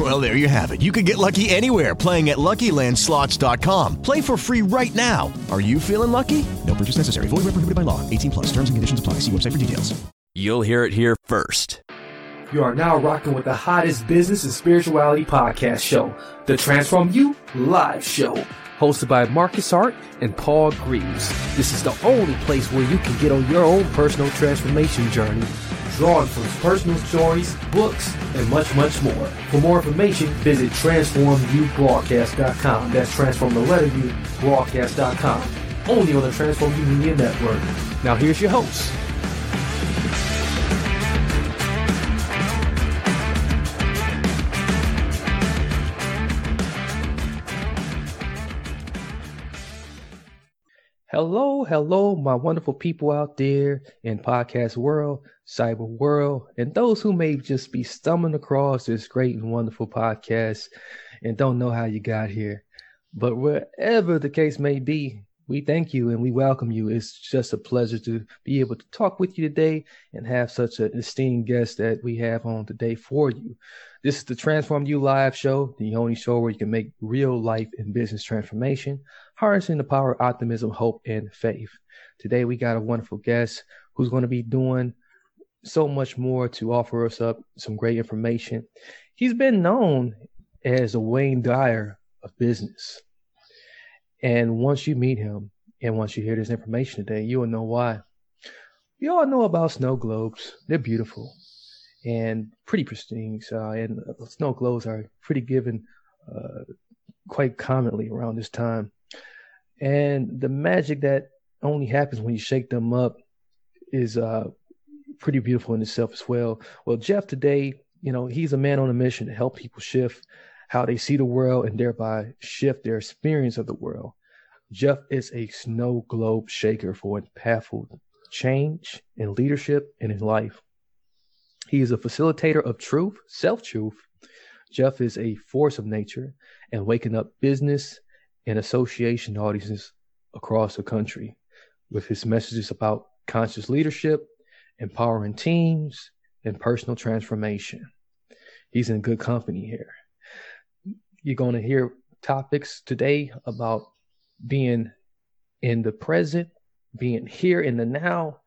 Well, there you have it. You can get lucky anywhere playing at LuckyLandSlots.com. Play for free right now. Are you feeling lucky? No purchase necessary. Void where prohibited by law. 18 plus. Terms and conditions apply. See website for details. You'll hear it here first. You are now rocking with the hottest business and spirituality podcast show, the Transform You Live Show, hosted by Marcus Hart and Paul Greaves. This is the only place where you can get on your own personal transformation journey, drawn from personal stories, books, and much, much more. For more information, visit transformubroadcast.com. That's transform the letter U broadcast.com. Only on the Transform You Media Network. Now here's your host, Hello, hello, my wonderful people out there in podcast world, cyber world, and those who may just be stumbling across this great and wonderful podcast and don't know how you got here. But wherever the case may be, we thank you and we welcome you. It's just a pleasure to be able to talk with you today and have such an esteemed guest that we have on today for you. This is the Transform You Live show, the only show where you can make real life and business transformation, harnessing the power of optimism, hope, and faith. Today we got a wonderful guest who's going to be doing so much more to offer us up some great information. He's been known as a Wayne Dyer of business. And once you meet him and once you hear this information today, you will know why. We all know about snow globes. They're beautiful and pretty pristine. Uh, and snow globes are pretty given uh, quite commonly around this time. And the magic that only happens when you shake them up is uh, pretty beautiful in itself as well. Well, Jeff today, you know, he's a man on a mission to help people shift how they see the world and thereby shift their experience of the world. Jeff is a snow globe shaker for impactful change in leadership and in life. He is a facilitator of truth, self truth. Jeff is a force of nature and waking up business and association audiences across the country with his messages about conscious leadership, empowering teams, and personal transformation. He's in good company here. You're going to hear topics today about being in the present, being here in the now,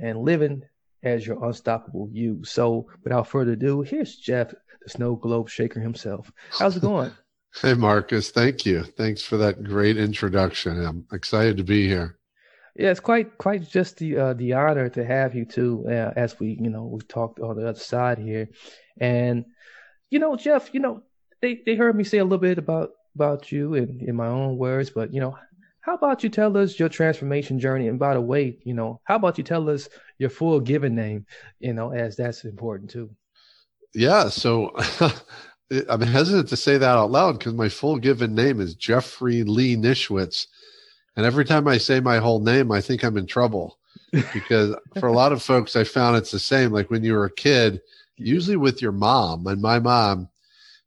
and living as your unstoppable you. So, without further ado, here's Jeff, the snow globe shaker himself. How's it going? hey, Marcus. Thank you. Thanks for that great introduction. I'm excited to be here. Yeah, it's quite quite just the uh, the honor to have you too. Uh, as we you know we talked on the other side here, and you know Jeff, you know they they heard me say a little bit about about you in in my own words, but you know how about you tell us your transformation journey? And by the way, you know, how about you tell us your full given name, you know, as that's important too. Yeah. So I'm hesitant to say that out loud because my full given name is Jeffrey Lee Nischwitz. And every time I say my whole name, I think I'm in trouble because for a lot of folks, I found it's the same. Like when you were a kid, usually with your mom and my mom,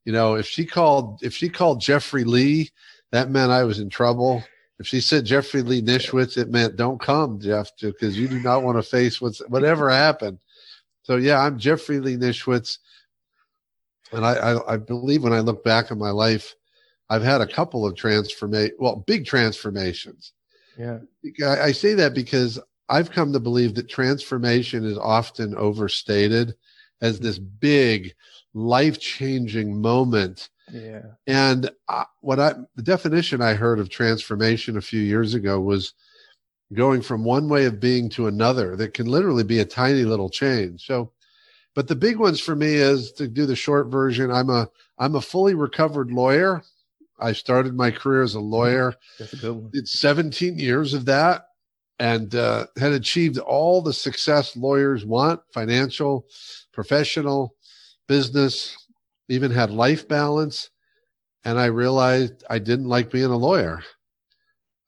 you know, if she called, if she called Jeffrey Lee, that meant I was in trouble. If she said Jeffrey Lee Nischwitz, it meant don't come, Jeff, because you do not want to face what's whatever happened. So yeah, I'm Jeffrey Lee Nischwitz, and I, I, I believe when I look back on my life, I've had a couple of transformation, well, big transformations. Yeah, I, I say that because I've come to believe that transformation is often overstated as this big life changing moment yeah. And uh, what I the definition I heard of transformation a few years ago was going from one way of being to another that can literally be a tiny little change. So but the big ones for me is to do the short version. I'm a I'm a fully recovered lawyer. I started my career as a lawyer. That's a good one. Did 17 years of that and uh, had achieved all the success lawyers want financial, professional, business, even had life balance. And I realized I didn't like being a lawyer.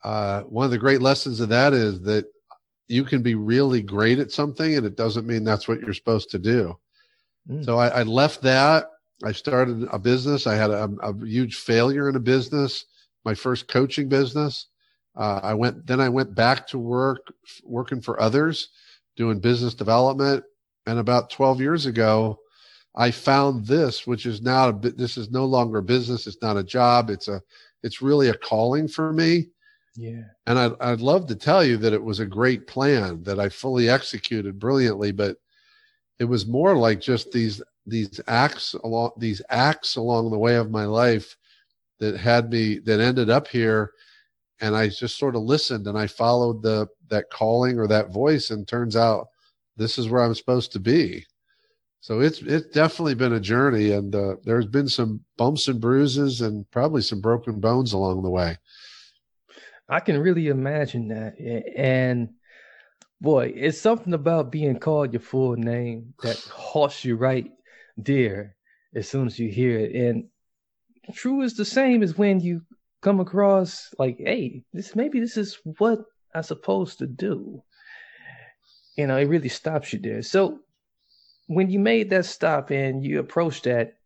Uh, one of the great lessons of that is that you can be really great at something and it doesn't mean that's what you're supposed to do. Mm. So I, I left that. I started a business. I had a, a huge failure in a business, my first coaching business. Uh, I went, then I went back to work, working for others, doing business development. And about 12 years ago, I found this, which is now a bit, this is no longer a business. It's not a job. It's a, it's really a calling for me. Yeah. And I'd, I'd love to tell you that it was a great plan that I fully executed brilliantly, but it was more like just these, these acts along these acts along the way of my life that had me, that ended up here. And I just sort of listened and I followed the, that calling or that voice. And turns out this is where I'm supposed to be. So it's it's definitely been a journey, and uh, there's been some bumps and bruises, and probably some broken bones along the way. I can really imagine that, and boy, it's something about being called your full name that halts you right there as soon as you hear it. And true is the same as when you come across like, hey, this maybe this is what I'm supposed to do. You know, it really stops you there. So when you made that stop and you approached that,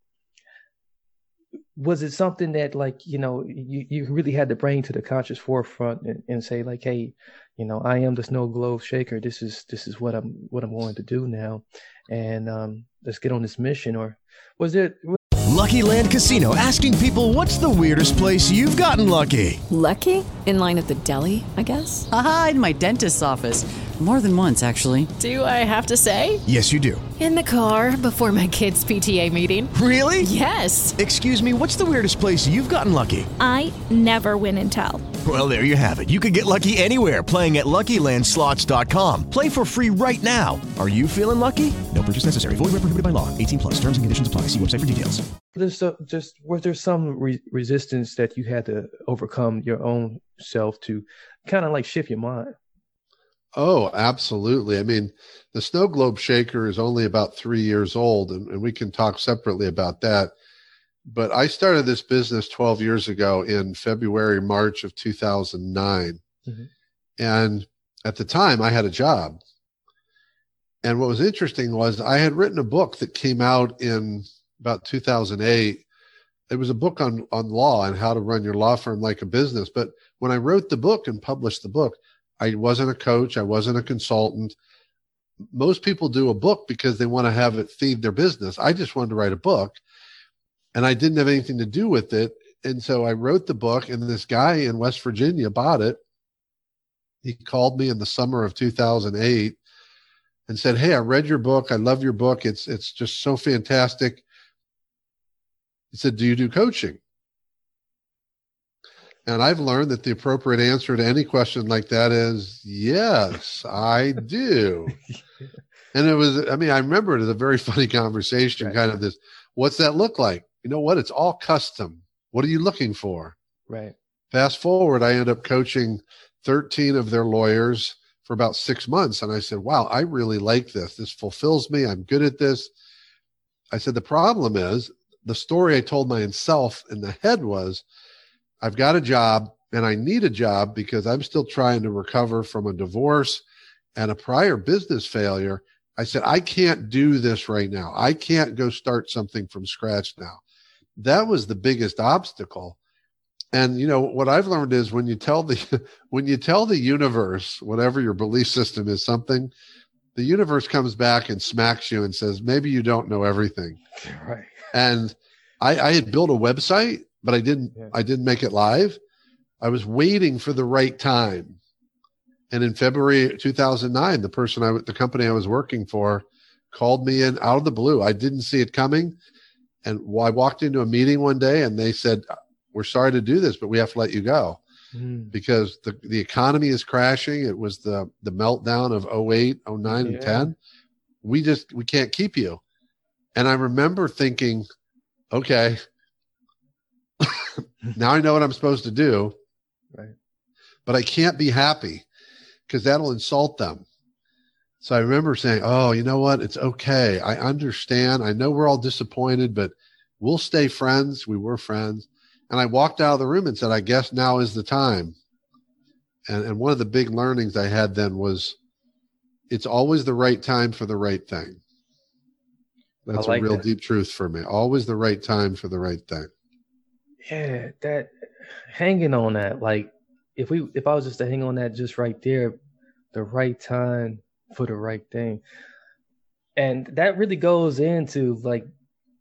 was it something that like, you know, you, you really had to bring to the conscious forefront and, and say like, hey, you know, I am the snow globe shaker. This is this is what I'm what I'm going to do now. And um, let's get on this mission. Or was it Lucky Land Casino asking people what's the weirdest place you've gotten lucky? Lucky? In line at the deli, I guess? Aha, in my dentist's office. More than once, actually. Do I have to say? Yes, you do. In the car before my kids' PTA meeting. Really? Yes. Excuse me, what's the weirdest place you've gotten lucky? I never win and tell. Well, there you have it. You can get lucky anywhere playing at LuckyLandSlots.com. Play for free right now. Are you feeling lucky? No purchase necessary. Void where prohibited by law. 18 plus. Terms and conditions apply. See website for details. there's so, just was there some re- resistance that you had to overcome your own self to kind of like shift your mind? Oh, absolutely. I mean, the snow globe shaker is only about three years old, and, and we can talk separately about that. But I started this business 12 years ago in February, March of 2009. Mhm. And at the time, I had a job. And what was interesting was I had written a book that came out in about 2008. It was a book on, on law and how to run your law firm like a business. But when I wrote the book and published the book, I wasn't a coach. I wasn't a consultant. Most people do a book because they want to have it feed their business. I just wanted to write a book and I didn't have anything to do with it. And so I wrote the book and this guy in West Virginia bought it. He called me in the summer of 2008 and said, "Hey, I read your book. I love your book. It's it's just so fantastic." He said, "Do you do coaching?" And I've learned that the appropriate answer to any question like that is yes, I do. and it was, I mean, I remember it as a very funny conversation, Right. kind of this, what's that look like? You know what? It's all custom. What are you looking for? Right. Fast forward, I end up coaching 13 of their lawyers for about six months. And I said, wow, I really like this. This fulfills me. I'm good at this. I said, the problem is the story I told myself in the head was, I've got a job and I need a job because I'm still trying to recover from a divorce and a prior business failure. I said, I can't do this right now. I can't go start something from scratch now. That was the biggest obstacle. And you know what I've learned is when you tell the when you tell the universe whatever your belief system is something, the universe comes back and smacks you and says maybe you don't know everything. Right. And I, I had built a website, but I didn't Yeah. I didn't make it live. I was waiting for the right time. And in February 2009, the person I the company I was working for called me in out of the blue. I didn't see it coming. And I walked into a meeting one day and they said, "We're sorry to do this, but we have to let you go." Mm. because the, the economy is crashing. It was the the meltdown of 08, 09, Yeah. and 10. We just we can't keep you. And I remember thinking, okay, now I know what I'm supposed to do. Right. But I can't be happy because that'll insult them. So I remember saying, Oh, you know what? It's okay. I understand. I know we're all disappointed, but we'll stay friends. We were friends. And I walked out of the room and said, I guess now is the time. And, and one of the big learnings I had then was it's always the right time for the right thing. That's like a real that. deep truth for me. Always the right time for the right thing. Yeah, that hanging on that, like if we if I was just to hang on that just right there, the right time for the right thing. And that really goes into like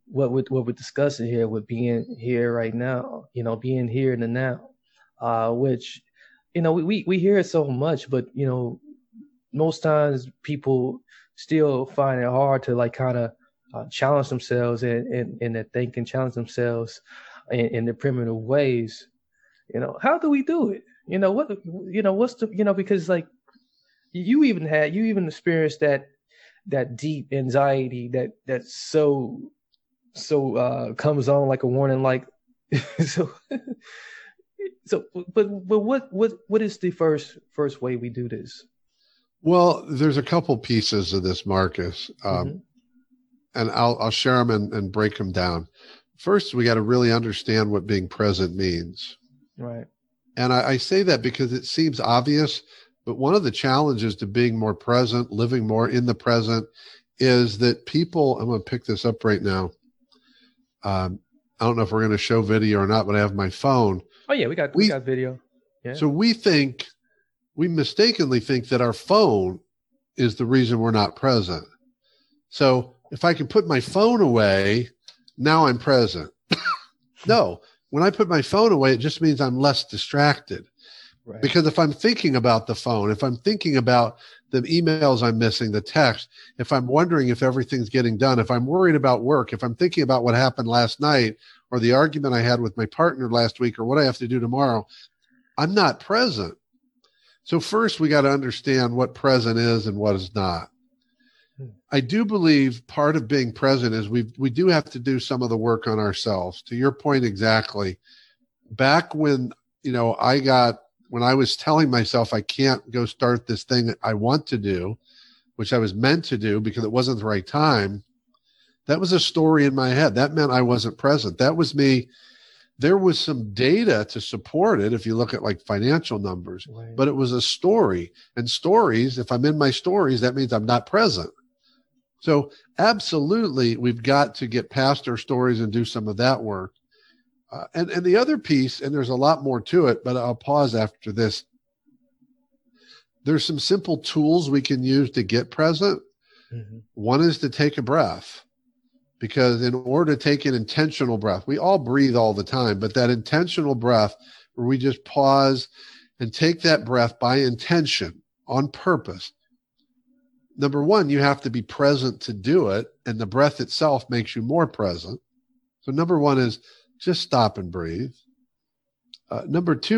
what we, what we're discussing here with being here right now, you know, being here in the now. Uh which you know, we, we, hear it so much, but you know, most times people still find it hard to like kind of uh, challenge themselves and, and, in their thinking, challenge themselves in, in their primitive ways. You know, how do we do it? You know, what, you know, what's the, you know, because like you even had, you even experienced that, that deep anxiety that, that's so, so, uh, comes on like a warning, like, so, so, but, but what, what, what is the first, first way we do this? Well, there's a couple pieces of this, Marcus, um, Mhm. and I'll I'll share them and, and break them down. First, we got to really understand what being present means, Right. and I, I say that because it seems obvious, but one of the challenges to being more present, living more in the present, is that people. I'm going to pick this up right now. Um, I don't know if we're going to show video or not, but I have my phone. Oh yeah, we got we, We- got video. Yeah. So we think, we mistakenly think that our phone is the reason we're not present. So if I can put my phone away, now I'm present. no, when I put my phone away, it just means I'm less distracted. right. Because if I'm thinking about the phone, if I'm thinking about the emails I'm missing, the text, if I'm wondering if everything's getting done, if I'm worried about work, if I'm thinking about what happened last night or the argument I had with my partner last week or what I have to do tomorrow, I'm not present. So, first, we got to understand what present is and what is not. I do believe part of being present is we we do have to do some of the work on ourselves. To your point exactly, back when you know I got when I was telling myself I can't go start this thing I want to do, which I was meant to do because it wasn't the right time, that was a story in my head. That meant I wasn't present. That was me. There was some data to support it if you look at like financial numbers, Right. but it was a story. And stories, if I'm in my stories, that means I'm not present. So, absolutely, we've got to get past our stories and do some of that work. Uh, and and the other piece, and there's a lot more to it, but I'll pause after this. There's some simple tools we can use to get present. Mhm. One is to take a breath, because in order to take an intentional breath, we all breathe all the time, but that intentional breath where we just pause and take that breath by intention on purpose. Number one, you have to be present to do it, and the breath itself makes you more present. So, number one is just stop and breathe. Uh, number two